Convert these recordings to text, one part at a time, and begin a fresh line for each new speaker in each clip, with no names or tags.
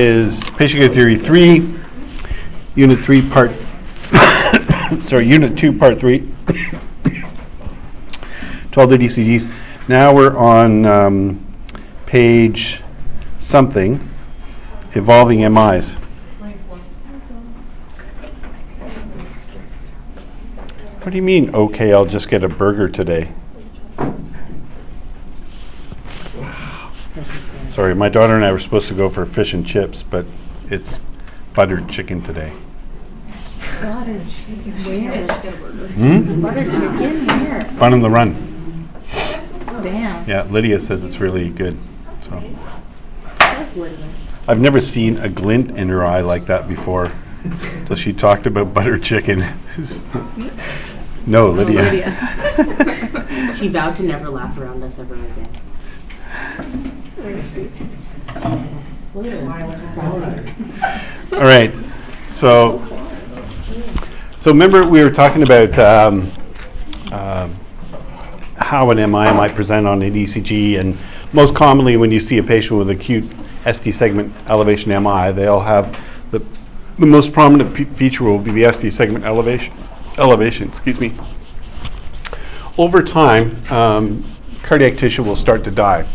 is patient care theory three, unit three, part, sorry, unit two, part three. 12 day DCGs. Now we're on um, page something, evolving MIs. What do you mean, okay, I'll just get a burger today? Sorry, my daughter and I were supposed to go for fish and chips, but it's buttered chicken today.
Buttered chicken. Where?
Hmm?
Buttered chicken? Where?
Fun on the run.
Damn.
Yeah, Lydia says it's really good. So
That's Lydia.
I've never seen a glint in her eye like that before. So she talked about buttered chicken. no, Lydia.
Lydia.
She vowed to never laugh around us ever again.
All right. So, so remember we were talking about um, um, how an MI might present on an ECG, and most commonly when you see a patient with acute ST segment elevation MI, they all have the the most prominent fe- feature will be the ST segment elevation. Elevation, excuse me. Over time, um, cardiac tissue will start to die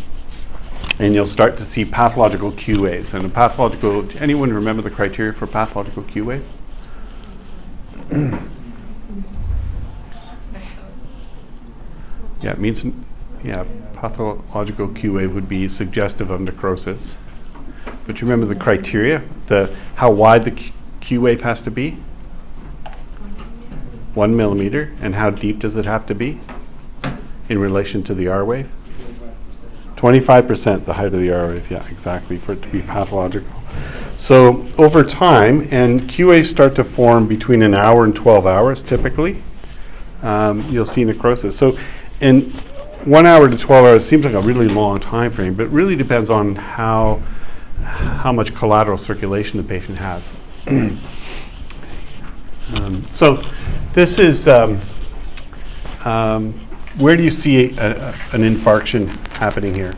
and you'll start to see pathological Q waves. And a pathological, anyone remember the criteria for pathological Q wave? yeah, it means, yeah, pathological Q wave would be suggestive of necrosis. But you remember the criteria, the how wide the Q- Q wave has to be? One millimeter, and how deep does it have to be in relation to the R wave? Twenty-five percent the height of the R wave, yeah, exactly, for it to be pathological. So over time, and Q waves start to form between an hour and twelve hours typically, um, you'll see necrosis. So in one hour to twelve hours seems like a really long time frame, but it really depends on how how much collateral circulation the patient has. um, so this is um, um, where do you see a, a, an infarction happening here?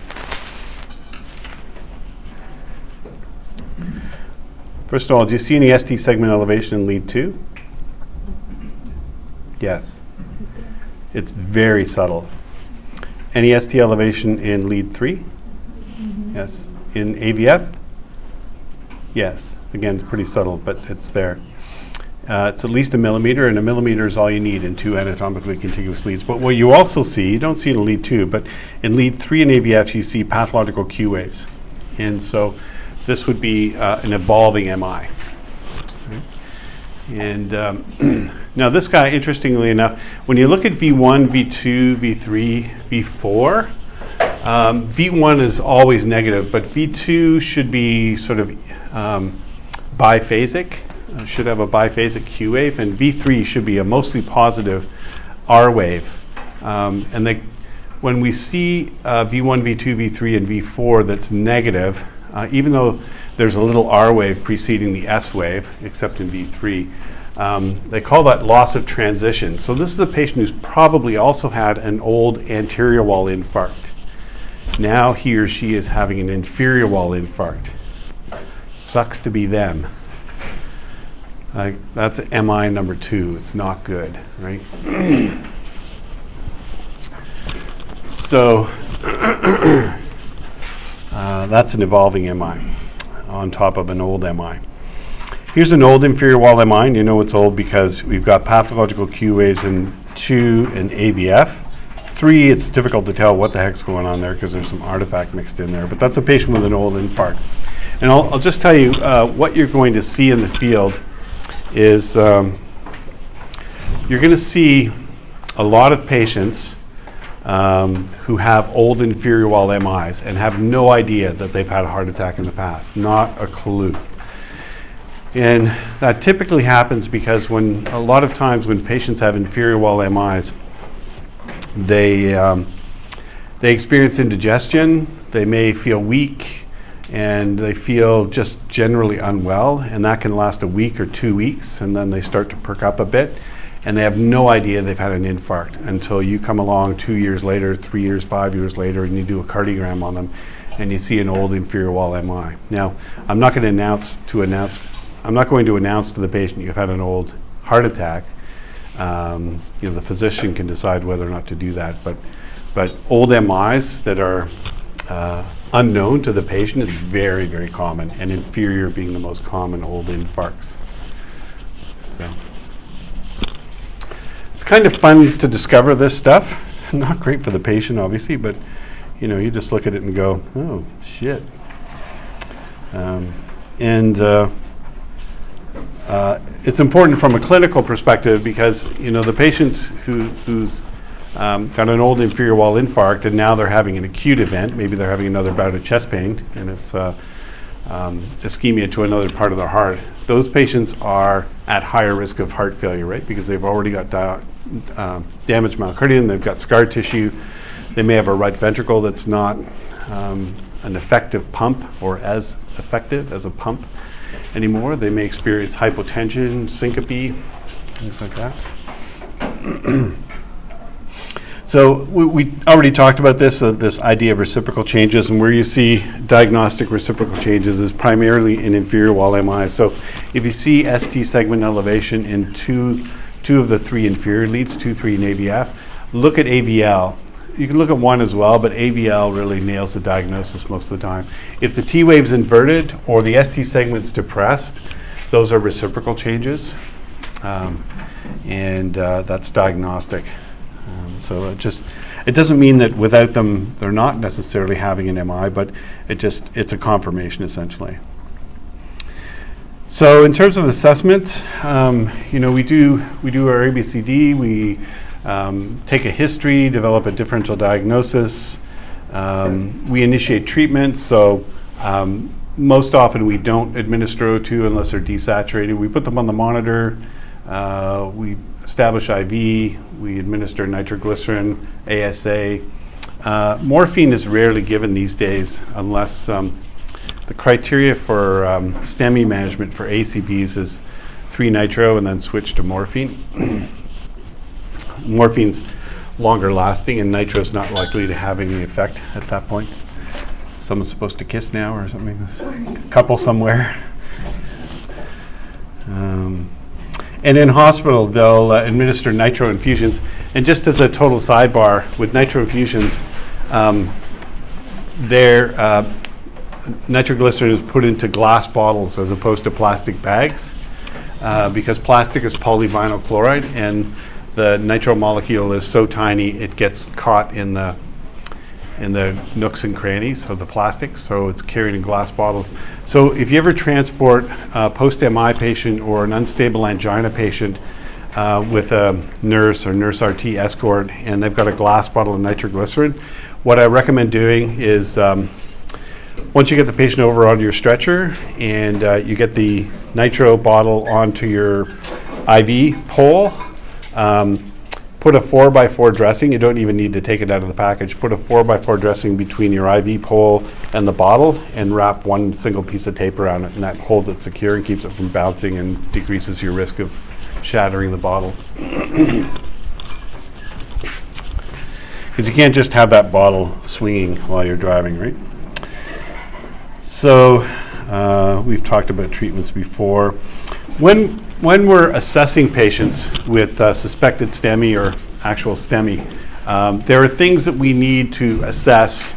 First of all, do you see any ST segment elevation in lead two? Yes. It's very subtle. Any ST elevation in lead three? Yes. In AVF? Yes. Again, it's pretty subtle, but it's there. Uh, it's at least a millimeter, and a millimeter is all you need in two anatomically contiguous leads. But what you also see, you don't see it in lead two, but in lead three in AVF, you see pathological Q waves. And so this would be uh, an evolving MI. And um, now, this guy, interestingly enough, when you look at V1, V2, V3, V4, um, V1 is always negative, but V2 should be sort of um, biphasic, uh, should have a biphasic Q wave, and V3 should be a mostly positive R wave. Um, and when we see uh, V1, V2, V3, and V4 that's negative, uh, even though there's a little R wave preceding the S wave, except in V3, um, they call that loss of transition. So this is a patient who's probably also had an old anterior wall infarct. Now he or she is having an inferior wall infarct. Sucks to be them. Like that's MI number two. It's not good, right? so uh, that's an evolving MI on top of an old MI. Here's an old inferior wall MI, and you know it's old because we've got pathological Q waves in two and AVF. Three, it's difficult to tell what the heck's going on there because there's some artifact mixed in there, but that's a patient with an old infarct. And I'll, I'll just tell you uh, what you're going to see in the field is um, you're going to see a lot of patients um, who have old inferior wall MIs and have no idea that they've had a heart attack in the past, not a clue. And that typically happens because when a lot of times when patients have inferior wall MIs, they um, they experience indigestion, they may feel weak, and they feel just generally unwell, and that can last a week or two weeks, and then they start to perk up a bit, and they have no idea they've had an infarct until you come along two years later, three years, five years later, and you do a cardiogram on them, and you see an old inferior wall MI. Now, I'm not going to announce to announce, I'm not going to announce to the patient you've had an old heart attack. Um, you know, the physician can decide whether or not to do that, but but old MIs that are uh, unknown to the patient is very, very common, and inferior being the most common old infarcts. So kind of fun to discover this stuff. Not great for the patient, obviously, but you know, you just look at it and go, "Oh shit." Um, and uh, uh, it's important from a clinical perspective because you know the patients who who's um, got an old inferior wall infarct and now they're having an acute event. Maybe they're having another bout of chest pain and it's uh, um, ischemia to another part of the heart. Those patients are at higher risk of heart failure, right? Because they've already got di- uh, damaged myocardium, they've got scar tissue, they may have a right ventricle that's not um, an effective pump or as effective as a pump anymore. They may experience hypotension, syncope, things like that. So we, we already talked about this, uh, this idea of reciprocal changes, and where you see diagnostic reciprocal changes is primarily in inferior wall MI. So if you see ST segment elevation in two, two of the three inferior leads, two, three, and AVF, look at AVL. You can look at one as well, but AVL really nails the diagnosis most of the time. If the T wave's inverted or the ST segment's depressed, those are reciprocal changes, um, and uh, that's diagnostic. So it just it doesn't mean that without them they're not necessarily having an MI, but it just it's a confirmation essentially. So in terms of assessment, um, you know we do we do our ABCD. We um, take a history, develop a differential diagnosis. Um, we initiate treatment. So um, most often we don't administer O2 unless they're desaturated. We put them on the monitor. Uh, we establish IV, we administer nitroglycerin, ASA. Uh, morphine is rarely given these days unless um, the criteria for um, STEMI management for ACPs is 3 nitro and then switch to morphine. Morphine's longer lasting and nitro is not likely to have any effect at that point. Someone's supposed to kiss now or something. A couple somewhere. Um, and in hospital, they'll uh, administer nitro infusions. And just as a total sidebar, with nitro infusions, um, their uh, nitroglycerin is put into glass bottles as opposed to plastic bags uh, because plastic is polyvinyl chloride and the nitro molecule is so tiny it gets caught in the in the nooks and crannies of the plastic, so it's carried in glass bottles. So if you ever transport a post-MI patient or an unstable angina patient uh, with a nurse or nurse RT escort, and they've got a glass bottle of nitroglycerin, what I recommend doing is um, once you get the patient over onto your stretcher and uh, you get the nitro bottle onto your IV pole, um, put a four by four dressing. You don't even need to take it out of the package. Put a four by four dressing between your IV pole and the bottle and wrap one single piece of tape around it. And that holds it secure and keeps it from bouncing and decreases your risk of shattering the bottle. Because you can't just have that bottle swinging while you're driving, right? So uh, we've talked about treatments before. When, when we're assessing patients with uh, suspected STEMI or actual STEMI, um, there are things that we need to assess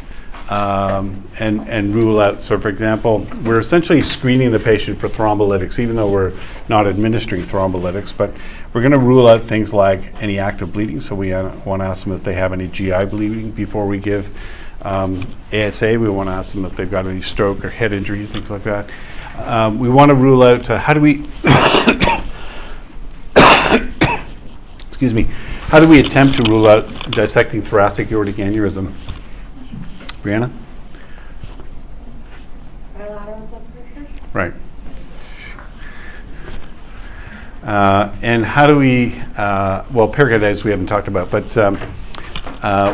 um, and, and rule out. So, for example, we're essentially screening the patient for thrombolytics, even though we're not administering thrombolytics, but we're going to rule out things like any active bleeding. So, we uh, want to ask them if they have any GI bleeding before we give um, ASA. We want to ask them if they've got any stroke or head injury, things like that. Um, we want to rule out uh, how do we, excuse me, how do we attempt to rule out dissecting thoracic aortic aneurysm? Brianna?
Bilateral blood pressure?
Right. Uh, and how do we, uh, well, pericarditis we haven't talked about, but um, uh,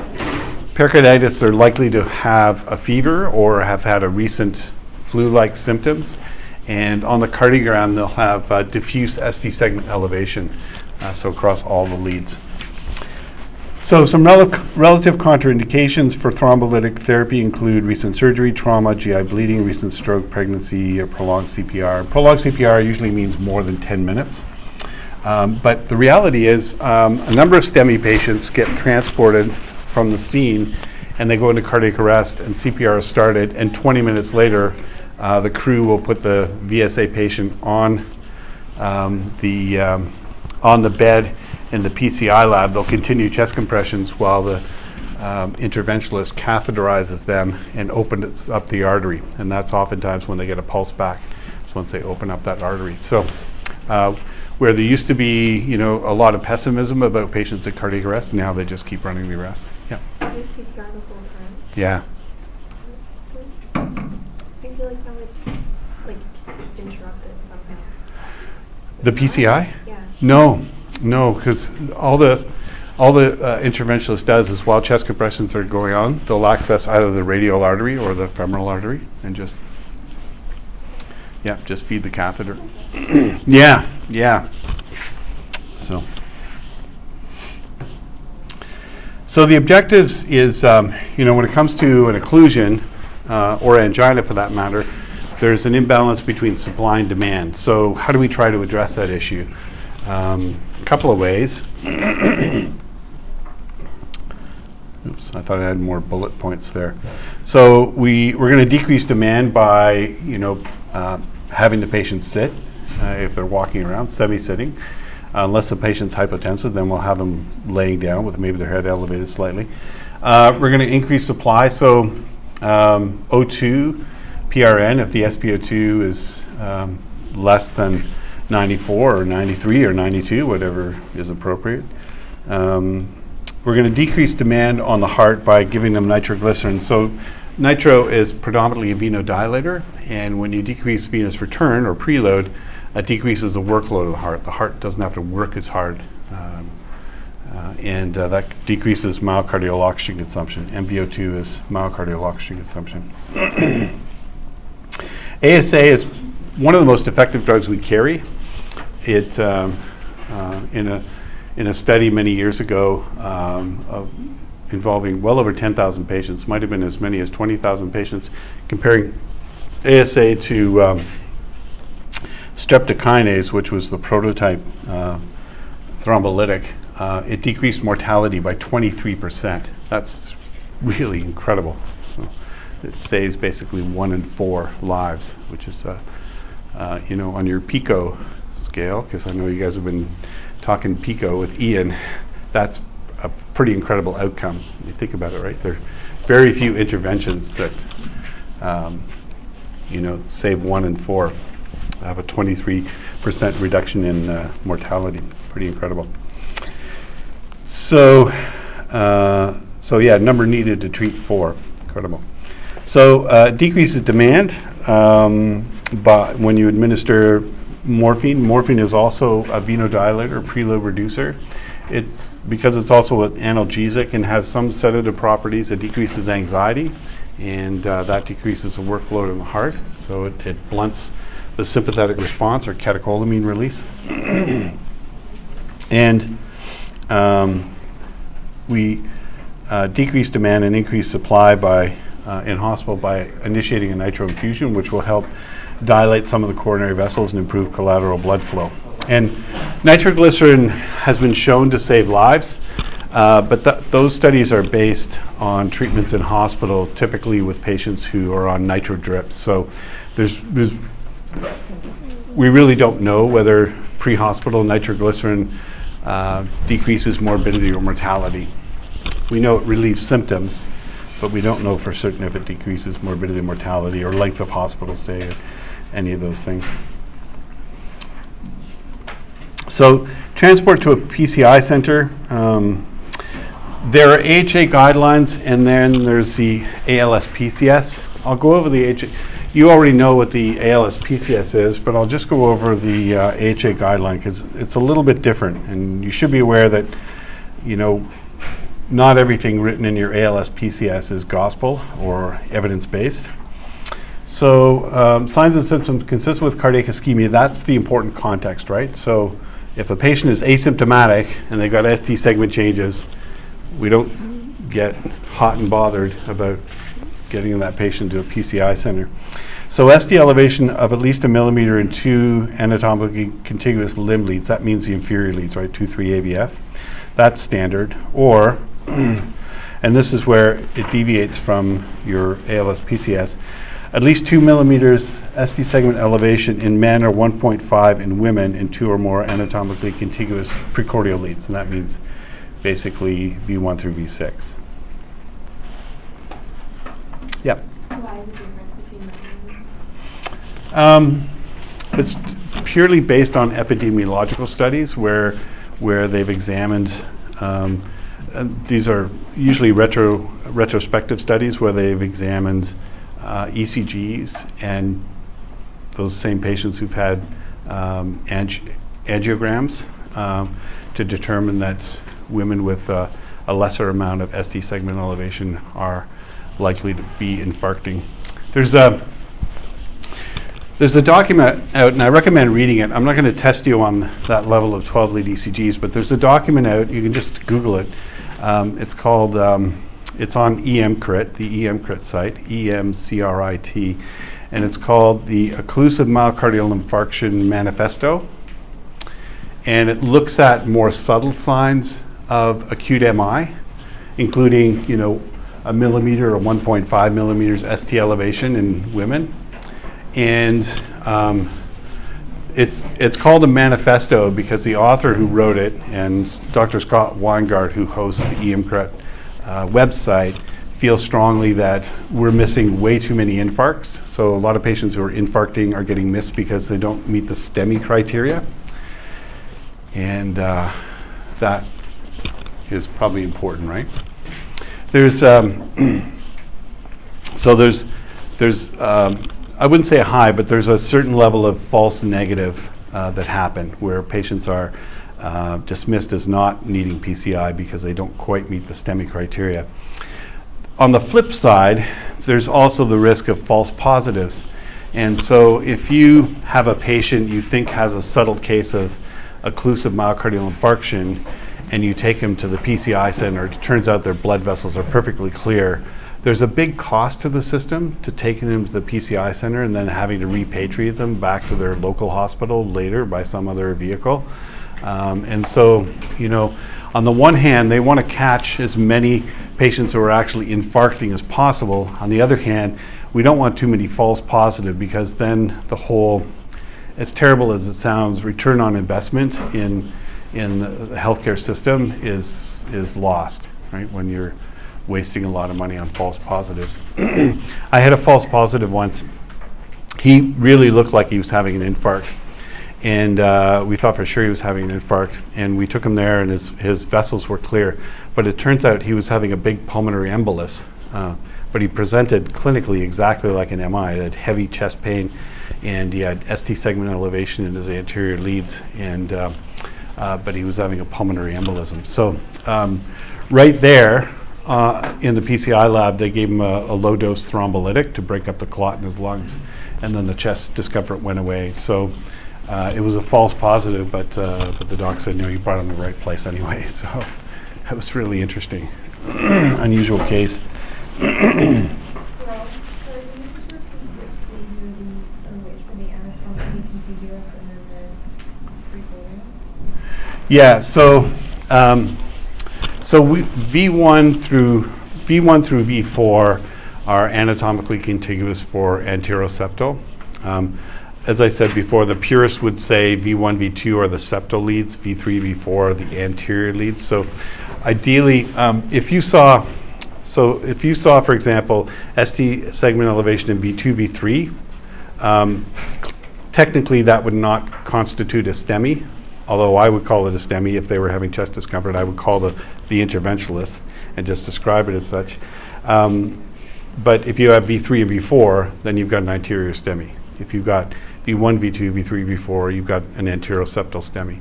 pericarditis are likely to have a fever or have had a recent flu-like symptoms. And on the cardiogram, they'll have uh, diffuse ST segment elevation, uh, so across all the leads. So some rel- relative contraindications for thrombolytic therapy include recent surgery, trauma, GI bleeding, recent stroke, pregnancy, or prolonged CPR. Prolonged CPR usually means more than 10 minutes. Um, But the reality is, um, a number of STEMI patients get transported from the scene, and they go into cardiac arrest, and CPR is started, and 20 minutes later, uh, the crew will put the VSA patient on um, the, um, on the bed in the PCI lab. They'll continue chest compressions while the um, interventionalist catheterizes them and opens up the artery. And that's oftentimes when they get a pulse back, is once they open up that artery. So uh, where there used to be, you know, a lot of pessimism about patients at cardiac arrest, now they just keep running the arrest. Yeah.
You CPR the whole time.
Yeah.
I feel like that would, like, interrupt it somehow.
The PCI? No, no, because all the, all the uh, interventionist does is while chest compressions are going on, they'll access either the radial artery or the femoral artery and just, yeah, just feed the catheter. yeah, yeah. So. So the objectives is, um, you know, when it comes to an occlusion, uh, or angina for that matter, there's an imbalance between supply and demand. So how do we try to address that issue? Um, a couple of ways. Oops, I thought I had more bullet points there. So we, we're going to decrease demand by, you know, uh, having the patient sit uh, if they're walking around, semi-sitting. Unless the patient's hypotensive, then we'll have them laying down with maybe their head elevated slightly. Uh, we're going to increase supply. So um, O2, PRN, if the SpO2 is um, less than 94 or 93 or 92, whatever is appropriate. Um, we're going to decrease demand on the heart by giving them nitroglycerin. So nitro is predominantly a venodilator, and when you decrease venous return or preload, it decreases the workload of the heart. The heart doesn't have to work as hard, um, uh, and uh, that decreases myocardial oxygen consumption. MVO2 is myocardial oxygen consumption. ASA is one of the most effective drugs we carry. It um, uh, in a in a study many years ago um, involving well over 10,000 patients, might have been as many as 20,000 patients, comparing ASA to um, streptokinase, which was the prototype uh, thrombolytic. Uh, it decreased mortality by 23%. That's really incredible. So it saves basically one in four lives, which is, uh, uh, you know, on your PICO scale, because I know you guys have been talking PICO with Ian, that's a pretty incredible outcome. You think about it, right? There are very few interventions that, um, you know, save one in four. Have a 23% reduction in uh, mortality. Pretty incredible. So, uh, so yeah, number needed to treat four. Incredible. So uh, decreases demand um, but when you administer morphine. Morphine is also a venodilator, preload reducer. It's because it's also an analgesic and has some sedative properties. It decreases anxiety, and uh, that decreases the workload in the heart. So it, it blunts the sympathetic response or catecholamine release. and um, we uh, decrease demand and increase supply by uh, in hospital by initiating a nitro infusion, which will help dilate some of the coronary vessels and improve collateral blood flow. And nitroglycerin has been shown to save lives, uh, but th- those studies are based on treatments in hospital, typically with patients who are on nitro drips. So there's, there's we really don't know whether pre-hospital nitroglycerin uh, decreases morbidity or mortality. We know it relieves symptoms, but we don't know for certain if it decreases morbidity, mortality, or length of hospital stay, or any of those things. So, transport to a PCI center. Um, there are AHA guidelines, and then there's the ALS PCS. I'll go over the AHA. You already know what the ALS PCS is, but I'll just go over the uh, AHA guideline because it's a little bit different, and you should be aware that, you know, not everything written in your ALS PCS is gospel or evidence based. So, um, signs and symptoms consistent with cardiac ischemia, that's the important context, right? So, if a patient is asymptomatic and they've got ST segment changes, we don't get hot and bothered about getting that patient to a PCI center. So ST elevation of at least a millimeter in two anatomically contiguous limb leads, that means the inferior leads, right, two, three AVF. That's standard. Or, and this is where it deviates from your ALS PCS, at least two millimeters ST segment elevation in men or 1.5 in women in two or more anatomically contiguous precordial leads. And that means basically V1 through V6. Yep.
Why is the difference between two?
Um, It's purely based on epidemiological studies where, where they've examined, um, these are usually retro, retrospective studies where they've examined uh, ECGs and those same patients who've had um, angi- angiograms um, to determine that women with uh, a lesser amount of ST segment elevation are likely to be infarcting. There's a, there's a document out, and I recommend reading it. I'm not going to test you on that level of 12 lead ECGs, but there's a document out. You can just Google it. Um, it's called, um, it's on EMCRIT, the EMCRIT site, E-M-C-R-I-T, and it's called the Occlusive Myocardial Infarction Manifesto. And it looks at more subtle signs of acute MI, including, you know, a millimeter or 1.5 millimeters ST elevation in women. And um, it's, it's called a manifesto because the author who wrote it, and Dr. Scott Weingart, who hosts the EMCRIT uh, website, feels strongly that we're missing way too many infarcts. So a lot of patients who are infarcting are getting missed because they don't meet the STEMI criteria. And uh, that is probably important, right? There's, um, so there's, there's, um, I wouldn't say a high, but there's a certain level of false negative uh, that happen where patients are uh, dismissed as not needing PCI because they don't quite meet the STEMI criteria. On the flip side, there's also the risk of false positives. And so if you have a patient you think has a subtle case of occlusive myocardial infarction and you take them to the PCI center, it turns out their blood vessels are perfectly clear. There's a big cost to the system to taking them to the PCI center and then having to repatriate them back to their local hospital later by some other vehicle. Um, and so, you know, on the one hand, they want to catch as many patients who are actually infarcting as possible. On the other hand, we don't want too many false positive because then the whole, as terrible as it sounds, return on investment in in the healthcare system is is lost, right? When you're wasting a lot of money on false positives. I had a false positive once. He really looked like he was having an infarct. And uh, we thought for sure he was having an infarct. And we took him there, and his, his vessels were clear. But it turns out he was having a big pulmonary embolus. Uh, but he presented clinically exactly like an MI. He had heavy chest pain, and he had ST segment elevation in his anterior leads. And uh, uh, but he was having a pulmonary embolism. So, um, right there uh, in the PCI lab, they gave him a, a low dose thrombolytic to break up the clot in his lungs, and then the chest discomfort went away. So, uh, it was a false positive, but, uh, but the doc said, no, you brought him the right place anyway. So, that was really interesting. Unusual case.
Well, so can you just repeat which leads are the, or which for the anatomically contiguous and then the precordial?
Yeah, so, um, so we, V1 through, V1 through V4 are anatomically contiguous for anteroseptal. Um, as I said before, the purists would say V1, V2 are the septal leads, V3, V4 are the anterior leads. So ideally, um, if you saw, so if you saw, for example, ST segment elevation in V2, V3, um, technically that would not constitute a STEMI, although I would call it a STEMI if they were having chest discomfort. I would call the, the interventionalist and just describe it as such. Um, but if you have V3 and V4, then you've got an anterior STEMI. If you've got V1, V2, V3, V4, you've got an anteroseptal STEMI.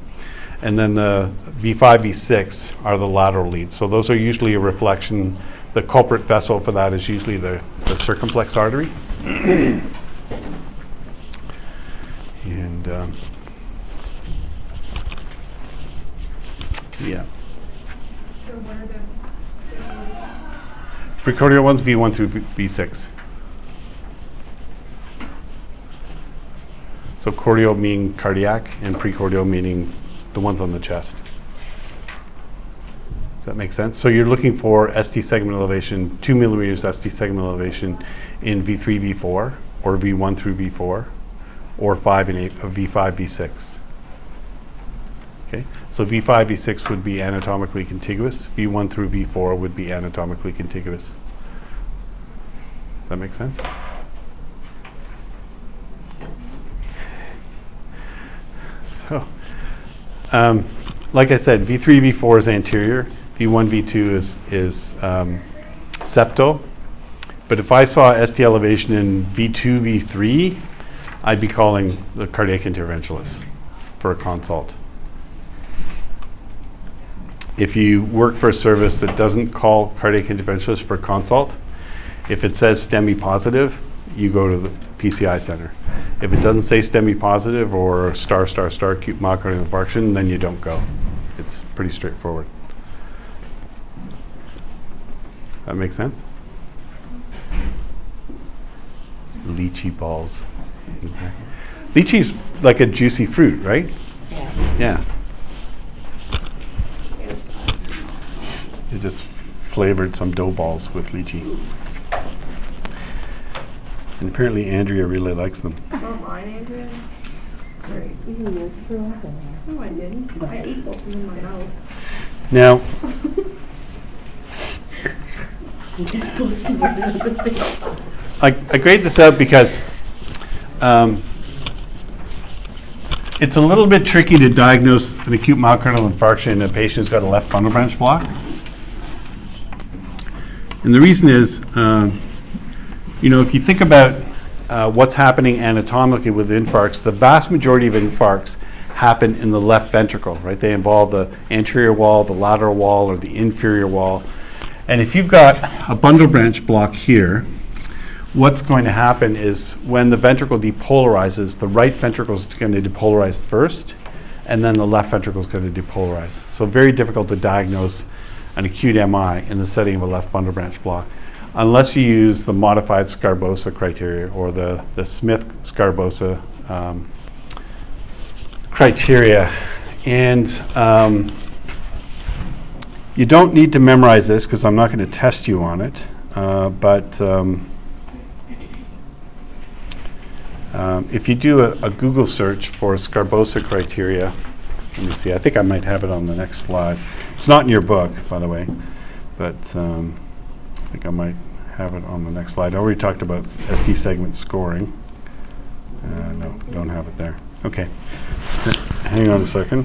And then the V5, V6 are the lateral leads. So those are usually a reflection. The culprit vessel for that is usually the, the circumflex artery. and um, yeah.
So what are the
Precordial ones, V1 through V- V6. So cordial meaning cardiac and precordial meaning the ones on the chest. Does that make sense? So you're looking for ST segment elevation, 2 millimeters ST segment elevation in V3, V4, or V1 through V4, or 5 and 8, uh, V5, V6. Okay, so V5, V6 would be anatomically contiguous. V1 through V4 would be anatomically contiguous. Does that make sense? So, um, like I said, V3, V4 is anterior. V1, V2 is, is um, septal. But if I saw ST elevation in V2, V3, I'd be calling the cardiac interventionalist for a consult. If you work for a service that doesn't call cardiac interventionalist for consult, if it says STEMI positive, you go to the PCI center. If it doesn't say STEMI positive or star, star, star acute myocardial infarction, then you don't go. It's pretty straightforward. That makes sense? Lychee balls. Lychee's like a juicy fruit, right?
Yeah.
Yeah. Just flavored some dough balls with lychee. And apparently Andrea really likes them.
Oh, mine, Andrea. Sorry.
You threw up in there.
No, I didn't. I ate both of them in my mouth.
Now,
You just pulled some out of the sink.
I, I grade this out because um, it's a little bit tricky to diagnose an acute myocardial infarction in a patient who's got a left bundle branch block. And the reason is, um, you know, if you think about uh, what's happening anatomically with infarcts, the vast majority of infarcts happen in the left ventricle, right? They involve the anterior wall, the lateral wall, or the inferior wall. And if you've got a bundle branch block here, what's going to happen is when the ventricle depolarizes, the right ventricle is going to depolarize first, and then the left ventricle is going to depolarize. So very difficult to diagnose an acute MI in the setting of a left bundle branch block, unless you use the modified Sgarbossa criteria or the, the Smith-Sgarbossa um, criteria. And um, you don't need to memorize this because I'm not going to test you on it, uh, but um, um, if you do a, a Google search for Sgarbossa criteria, let me see, I think I might have it on the next slide. It's not in your book, by the way, but um, I think I might have it on the next slide. I already talked about ST segment scoring. Uh, no, don't have it there. Okay. Hang on a second.